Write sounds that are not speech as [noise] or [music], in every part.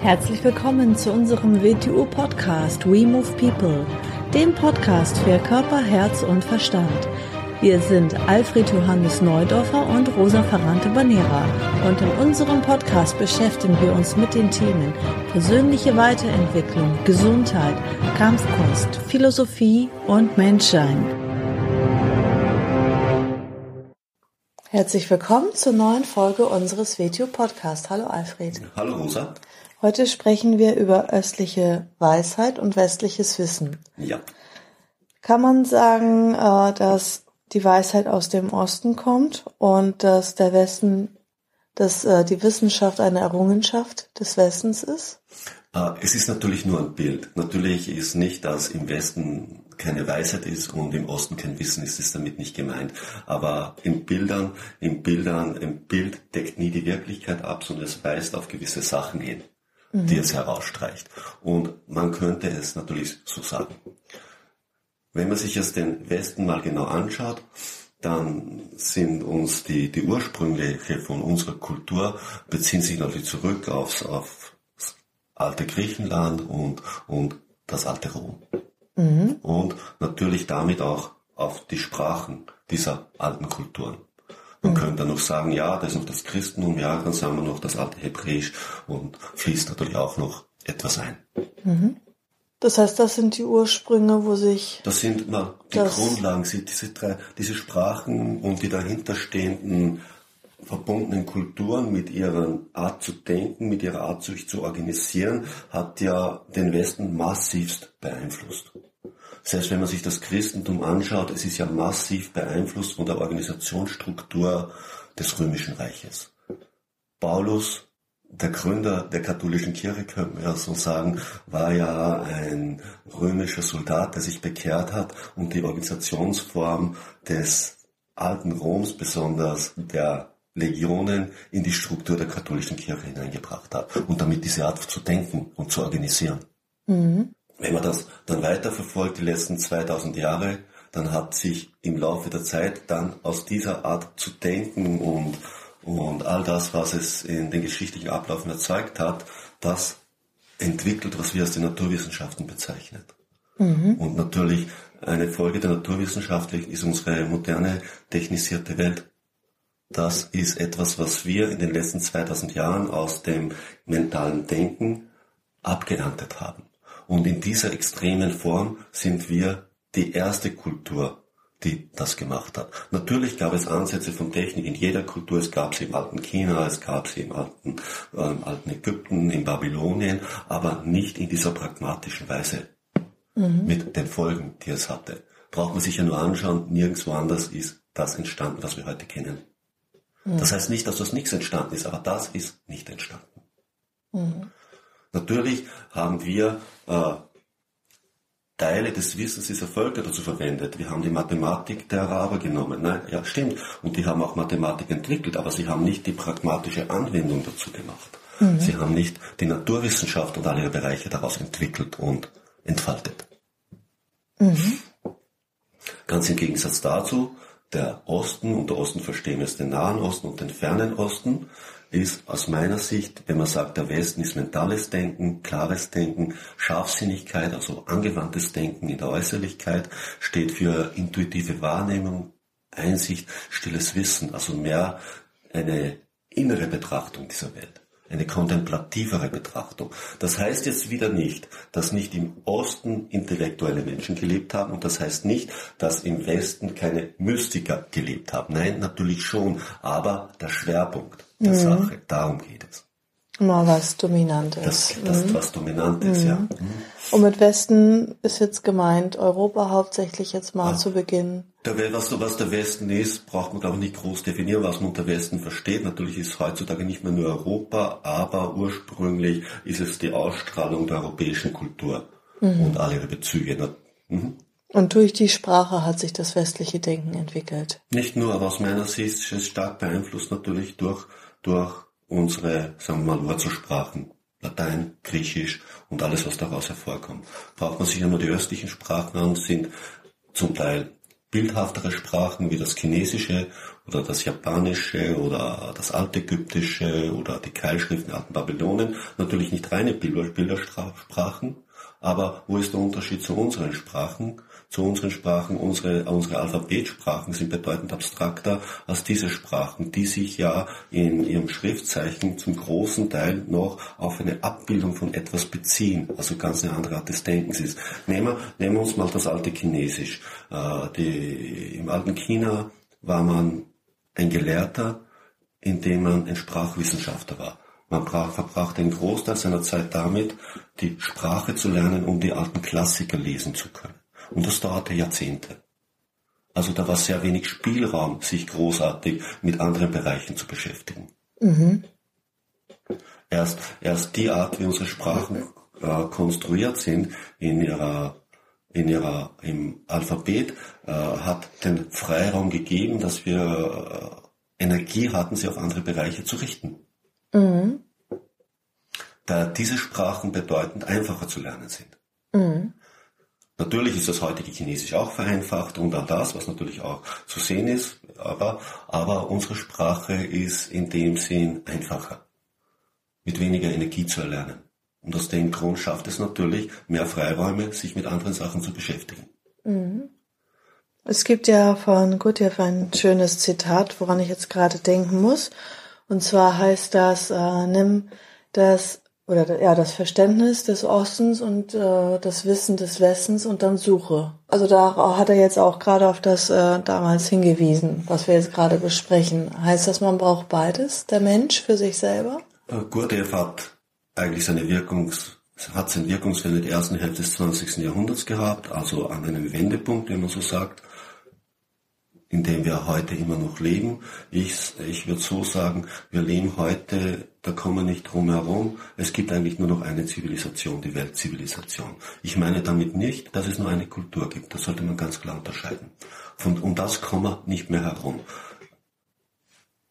Herzlich willkommen zu unserem WTU-Podcast We Move People, dem Podcast für Körper, Herz und Verstand. Wir sind Alfred Johannes Neudorfer und Rosa Ferrante Banera und in unserem Podcast beschäftigen wir uns mit den Themen persönliche Weiterentwicklung, Gesundheit, Kampfkunst, Philosophie und Menschsein. Herzlich willkommen zur neuen Folge unseres WTU Podcasts. Hallo Alfred. Hallo Rosa. Heute sprechen wir über östliche Weisheit und westliches Wissen. Ja. Kann man sagen, äh, dass die Weisheit aus dem Osten kommt und dass der Westen, dass äh, die Wissenschaft eine Errungenschaft des Westens ist? Äh, es ist natürlich nur ein Bild. Natürlich ist nicht, dass im Westen keine Weisheit ist und im Osten kein Wissen ist, ist damit nicht gemeint. Aber in Bildern, in Bildern, ein Bild deckt nie die Wirklichkeit ab, sondern es weist auf gewisse Sachen hin mhm. die es herausstreicht. Und man könnte es natürlich so sagen. Wenn man sich jetzt den Westen mal genau anschaut, dann sind uns die, die ursprüngliche von unserer Kultur beziehen sich natürlich zurück aufs, auf das alte Griechenland und, und das alte Rom. Mhm. Und natürlich damit auch auf die Sprachen dieser alten Kulturen. Man könnte dann noch sagen, ja, das ist noch das Christentum, ja, dann sagen wir noch das alte Hebräisch und fließt natürlich auch noch etwas ein. Mhm. Das heißt, das sind die Ursprünge, wo sich. Das sind na, die Grundlagen, diese drei, diese Sprachen und die dahinterstehenden verbundenen Kulturen mit ihrer Art zu denken, mit ihrer Art sich zu organisieren, hat ja den Westen massivst beeinflusst. Selbst wenn man sich das Christentum anschaut, es ist ja massiv beeinflusst von der Organisationsstruktur des Römischen Reiches. Paulus, der Gründer der katholischen Kirche, könnte man ja so sagen, war ja ein römischer Soldat, der sich bekehrt hat und die Organisationsform des alten Roms, besonders der Legionen, in die Struktur der katholischen Kirche hineingebracht hat und damit diese Art zu denken und zu organisieren. Mhm. Wenn man das dann weiterverfolgt, die letzten 2000 Jahre, dann hat sich im Laufe der Zeit dann aus dieser Art zu denken und, und all das, was es in den geschichtlichen Ablaufen erzeugt hat, das entwickelt, was wir als die Naturwissenschaften bezeichnen. Mhm. Und natürlich eine Folge der Naturwissenschaften ist unsere moderne technisierte Welt. Das ist etwas, was wir in den letzten 2000 Jahren aus dem mentalen Denken abgeerntet haben. Und in dieser extremen Form sind wir die erste Kultur, die das gemacht hat. Natürlich gab es Ansätze von Technik in jeder Kultur. Es gab sie im alten China, es gab sie im alten, äh, alten Ägypten, in Babylonien, aber nicht in dieser pragmatischen Weise. Mhm. Mit den Folgen, die es hatte. Braucht man sich ja nur anschauen, nirgendwo anders ist das entstanden, was wir heute kennen. Mhm. Das heißt nicht, dass das nichts entstanden ist, aber das ist nicht entstanden. Mhm. Natürlich haben wir äh, Teile des Wissens dieser Völker dazu verwendet. Wir haben die Mathematik der Araber genommen. Nein, ja, stimmt. Und die haben auch Mathematik entwickelt, aber sie haben nicht die pragmatische Anwendung dazu gemacht. Mhm. Sie haben nicht die Naturwissenschaft und alle ihre Bereiche daraus entwickelt und entfaltet. Mhm. Ganz im Gegensatz dazu, der Osten, und der Osten verstehen wir jetzt den Nahen Osten und den Fernen Osten, ist aus meiner Sicht, wenn man sagt, der Westen ist mentales Denken, klares Denken, Scharfsinnigkeit, also angewandtes Denken in der Äußerlichkeit, steht für intuitive Wahrnehmung, Einsicht, stilles Wissen, also mehr eine innere Betrachtung dieser Welt eine kontemplativere Betrachtung. Das heißt jetzt wieder nicht, dass nicht im Osten intellektuelle Menschen gelebt haben und das heißt nicht, dass im Westen keine Mystiker gelebt haben. Nein, natürlich schon, aber der Schwerpunkt der mhm. Sache, darum geht es. Mal was Dominantes. Das, das mhm. was Dominantes, mhm. ja. Mhm. Und mit Westen ist jetzt gemeint Europa hauptsächlich jetzt mal ah. zu Beginn. Der, was, was der Westen ist, braucht man glaube ich nicht groß definieren, was man unter Westen versteht. Natürlich ist heutzutage nicht mehr nur Europa, aber ursprünglich ist es die Ausstrahlung der europäischen Kultur mhm. und alle ihre Bezüge. Mhm. Und durch die Sprache hat sich das westliche Denken entwickelt. Nicht nur, aber aus meiner Sicht ist es stark beeinflusst natürlich durch, durch unsere, sagen wir mal, Wurzelsprachen. Latein, Griechisch und alles, was daraus hervorkommt. Braucht man sich einmal die östlichen Sprachen an, sind zum Teil bildhaftere Sprachen wie das Chinesische oder das Japanische oder das Altägyptische oder die Keilschriften alten Babylonien natürlich nicht reine Bildersprachen, aber wo ist der Unterschied zu unseren Sprachen? Zu unseren Sprachen, unsere, unsere Alphabetsprachen sind bedeutend abstrakter als diese Sprachen, die sich ja in ihrem Schriftzeichen zum großen Teil noch auf eine Abbildung von etwas beziehen, also ganz eine andere Art des Denkens ist. Nehmen wir, nehmen wir uns mal das alte Chinesisch. Äh, die, Im alten China war man ein Gelehrter, indem man ein Sprachwissenschaftler war. Man verbrachte einen Großteil seiner Zeit damit, die Sprache zu lernen, um die alten Klassiker lesen zu können. Und das dauerte Jahrzehnte. Also da war sehr wenig Spielraum, sich großartig mit anderen Bereichen zu beschäftigen. Mhm. Erst, erst die Art, wie unsere Sprachen äh, konstruiert sind, in ihrer, in ihrer, im Alphabet, äh, hat den Freiraum gegeben, dass wir äh, Energie hatten, sie auf andere Bereiche zu richten. Mhm. Da diese Sprachen bedeutend einfacher zu lernen sind. Mhm. Natürlich ist das heutige Chinesisch auch vereinfacht und all das, was natürlich auch zu sehen ist, aber, aber unsere Sprache ist in dem Sinn einfacher, mit weniger Energie zu erlernen. Und aus dem Grund schafft es natürlich mehr Freiräume, sich mit anderen Sachen zu beschäftigen. Mhm. Es gibt ja von Gurdjieff ein schönes Zitat, woran ich jetzt gerade denken muss. Und zwar heißt das, äh, nimm das oder ja, das Verständnis des Ostens und äh, das Wissen des Westens und dann Suche. Also da hat er jetzt auch gerade auf das äh, damals hingewiesen, was wir jetzt gerade besprechen. Heißt das, man braucht beides, der Mensch für sich selber? Äh, Gurdjieff hat eigentlich seine Wirkungs hat sein Wirkungsfeld in der ersten Hälfte des 20. Jahrhunderts gehabt, also an einem Wendepunkt, wenn man so sagt in dem wir heute immer noch leben. Ich, ich würde so sagen, wir leben heute, da kommen wir nicht drum herum. Es gibt eigentlich nur noch eine Zivilisation, die Weltzivilisation. Ich meine damit nicht, dass es nur eine Kultur gibt. Das sollte man ganz klar unterscheiden. Von, um das kommen wir nicht mehr herum.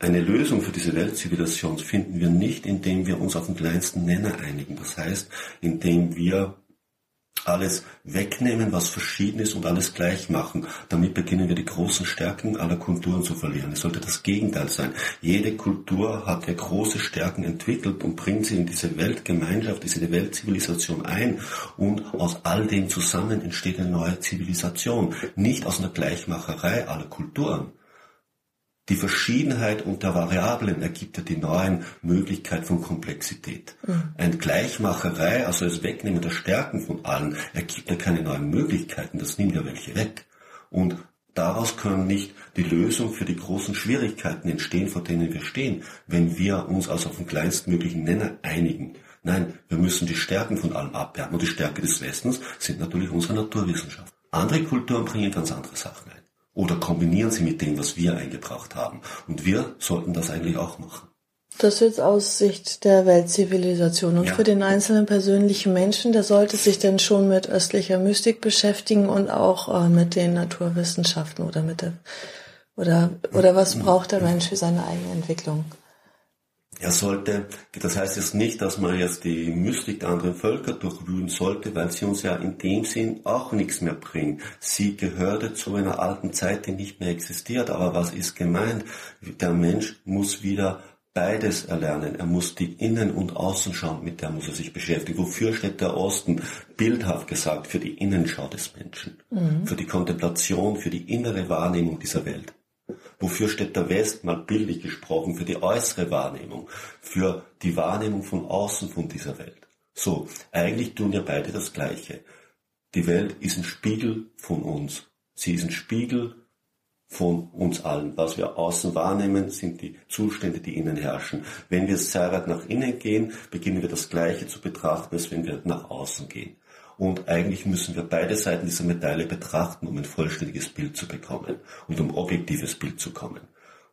Eine Lösung für diese Weltzivilisation finden wir nicht, indem wir uns auf den kleinsten Nenner einigen. Das heißt, indem wir alles wegnehmen, was verschieden ist und alles gleich machen. Damit beginnen wir die großen Stärken aller Kulturen zu verlieren. Es sollte das Gegenteil sein. Jede Kultur hat ja große Stärken entwickelt und bringt sie in diese Weltgemeinschaft, diese Weltzivilisation ein und aus all dem zusammen entsteht eine neue Zivilisation. Nicht aus einer Gleichmacherei aller Kulturen. Die Verschiedenheit unter Variablen ergibt ja die neuen Möglichkeit von Komplexität. Mhm. Ein Gleichmacherei, also das Wegnehmen der Stärken von allen, ergibt ja keine neuen Möglichkeiten, das nimmt ja welche weg. Und daraus können nicht die Lösung für die großen Schwierigkeiten entstehen, vor denen wir stehen, wenn wir uns also auf den kleinstmöglichen Nenner einigen. Nein, wir müssen die Stärken von allem abwerten. Und die Stärke des Westens sind natürlich unsere Naturwissenschaft. Andere Kulturen bringen ganz andere Sachen ein. Oder kombinieren sie mit dem, was wir eingebracht haben. Und wir sollten das eigentlich auch machen. Das jetzt aus Sicht der Weltzivilisation. Und ja. für den einzelnen persönlichen Menschen, der sollte sich denn schon mit östlicher Mystik beschäftigen und auch äh, mit den Naturwissenschaften oder mit der, oder, oder was braucht der Mensch für seine eigene Entwicklung? Er sollte, das heißt jetzt nicht, dass man jetzt die Mystik der anderen Völker durchwühlen sollte, weil sie uns ja in dem Sinn auch nichts mehr bringt. Sie gehörte zu einer alten Zeit, die nicht mehr existiert. Aber was ist gemeint? Der Mensch muss wieder beides erlernen. Er muss die Innen- und Außenschau, mit der muss er sich beschäftigen. Wofür steht der Osten? Bildhaft gesagt, für die Innenschau des Menschen, mhm. für die Kontemplation, für die innere Wahrnehmung dieser Welt. Wofür steht der West, mal bildlich gesprochen, für die äußere Wahrnehmung, für die Wahrnehmung von außen von dieser Welt. So, eigentlich tun ja beide das Gleiche. Die Welt ist ein Spiegel von uns. Sie ist ein Spiegel von uns allen. Was wir außen wahrnehmen, sind die Zustände, die innen herrschen. Wenn wir sehr weit nach innen gehen, beginnen wir das Gleiche zu betrachten, als wenn wir nach außen gehen. Und eigentlich müssen wir beide Seiten dieser Medaille betrachten, um ein vollständiges Bild zu bekommen und um objektives Bild zu kommen.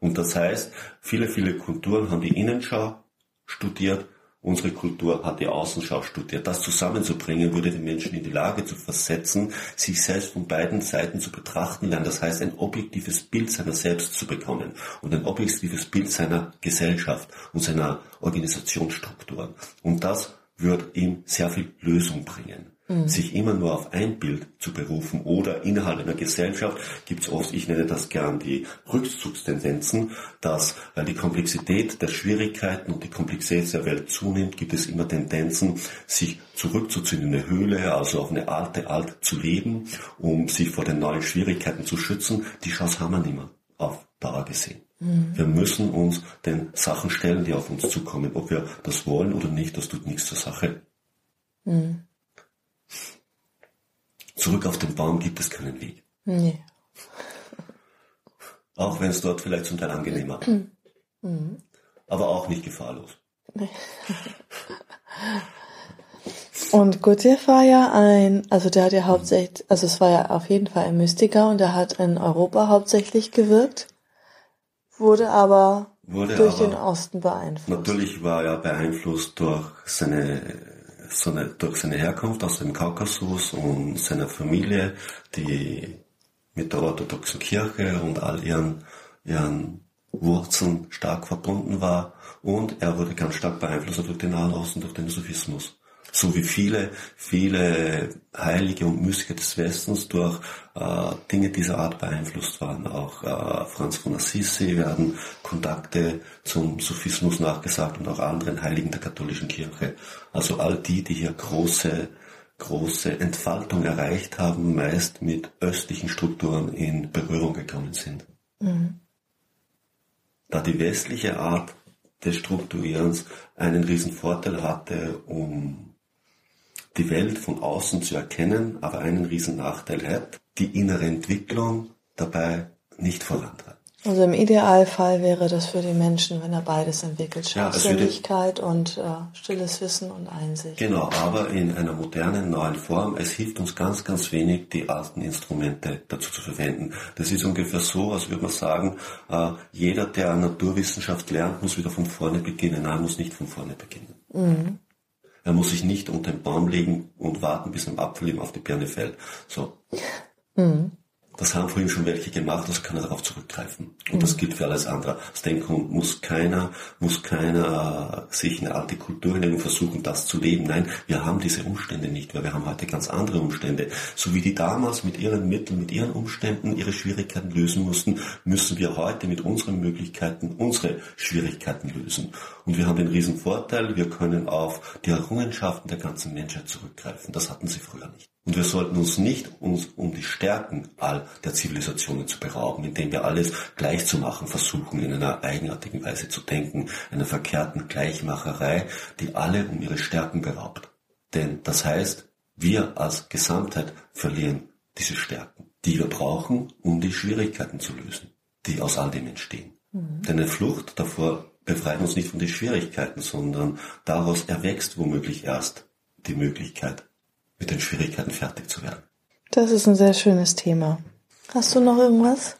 Und das heißt, viele, viele Kulturen haben die Innenschau studiert, unsere Kultur hat die Außenschau studiert. Das zusammenzubringen, würde den Menschen in die Lage zu versetzen, sich selbst von beiden Seiten zu betrachten lernen. Das heißt, ein objektives Bild seiner selbst zu bekommen und ein objektives Bild seiner Gesellschaft und seiner Organisationsstrukturen. Und das wird ihm sehr viel Lösung bringen. Mhm. Sich immer nur auf ein Bild zu berufen oder innerhalb einer Gesellschaft gibt es oft, ich nenne das gern die Rückzugstendenzen, dass weil die Komplexität der Schwierigkeiten und die Komplexität der Welt zunimmt, gibt es immer Tendenzen, sich zurückzuziehen in eine Höhle, also auf eine alte Art zu leben, um sich vor den neuen Schwierigkeiten zu schützen. Die Chance haben wir nicht mehr auf Dauer gesehen. Mhm. Wir müssen uns den Sachen stellen, die auf uns zukommen. Ob wir das wollen oder nicht, das tut nichts zur Sache. Mhm. Zurück auf den Baum gibt es keinen Weg. Nee. [laughs] Auch wenn es dort vielleicht zum Teil angenehmer. Mhm. Aber auch nicht gefahrlos. [laughs] Und Gurdjieff war ja ein, also der hat ja hauptsächlich, also es war ja auf jeden Fall ein Mystiker und der hat in Europa hauptsächlich gewirkt, wurde aber wurde durch aber den Osten beeinflusst. Natürlich war er beeinflusst durch seine seine, durch seine Herkunft aus dem Kaukasus und seiner Familie, die mit der orthodoxen Kirche und all ihren, ihren Wurzeln stark verbunden war. Und er wurde ganz stark beeinflusst durch den Nahen Osten, durch den Sophismus so wie viele, viele Heilige und Mystiker des Westens durch äh, Dinge dieser Art beeinflusst waren. Auch äh, Franz von Assisi werden Kontakte zum Sophismus nachgesagt und auch anderen Heiligen der katholischen Kirche. Also all die, die hier große, große Entfaltung erreicht haben, meist mit östlichen Strukturen in Berührung gekommen sind. Mhm. Da die westliche Art des Strukturierens einen riesen Vorteil hatte, um die Welt von außen zu erkennen, aber einen riesen Nachteil hat, die innere Entwicklung dabei nicht vorantreibt. Also im Idealfall wäre das für die Menschen, wenn er beides entwickelt, Scharfsinnigkeit ja, und äh, stilles Wissen und Einsicht. Genau, aber in einer modernen, neuen Form. Es hilft uns ganz, ganz wenig, die alten Instrumente dazu zu verwenden. Das ist ungefähr so, als würde man sagen, äh, jeder, der Naturwissenschaft lernt, muss wieder von vorne beginnen. Nein, muss nicht von vorne beginnen. Mhm. Er muss sich nicht unter den Baum legen und warten, bis ein Apfel ihm auf die Birne fällt. So. Mhm. Das haben vorhin schon welche gemacht, also kann er darauf zurückgreifen. Und mhm. das gilt für alles andere. Das Denken muss keiner, muss keiner äh, sich eine alte Kultur nehmen und versuchen, das zu leben. Nein, wir haben diese Umstände nicht, weil wir haben heute ganz andere Umstände. So wie die damals mit ihren Mitteln, mit ihren Umständen ihre Schwierigkeiten lösen mussten, müssen wir heute mit unseren Möglichkeiten unsere Schwierigkeiten lösen. Und wir haben den riesen Vorteil, wir können auf die Errungenschaften der ganzen Menschheit zurückgreifen. Das hatten sie früher nicht. Und wir sollten uns nicht uns um die Stärken all der Zivilisationen zu berauben, indem wir alles gleich zu machen versuchen, in einer eigenartigen Weise zu denken, einer verkehrten Gleichmacherei, die alle um ihre Stärken beraubt. Denn das heißt, wir als Gesamtheit verlieren diese Stärken, die wir brauchen, um die Schwierigkeiten zu lösen, die aus all dem entstehen. Mhm. Denn eine Flucht davor befreit uns nicht von den Schwierigkeiten, sondern daraus erwächst womöglich erst die Möglichkeit, mit den Schwierigkeiten fertig zu werden. Das ist ein sehr schönes Thema. Hast du noch irgendwas?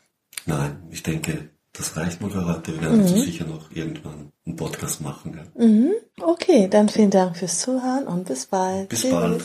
Nein, ich denke, das reicht mal für heute. Wir werden mhm. sicher noch irgendwann einen Podcast machen. Ja. Mhm. Okay, dann vielen Dank fürs Zuhören und bis bald. Bis Tschüss. bald.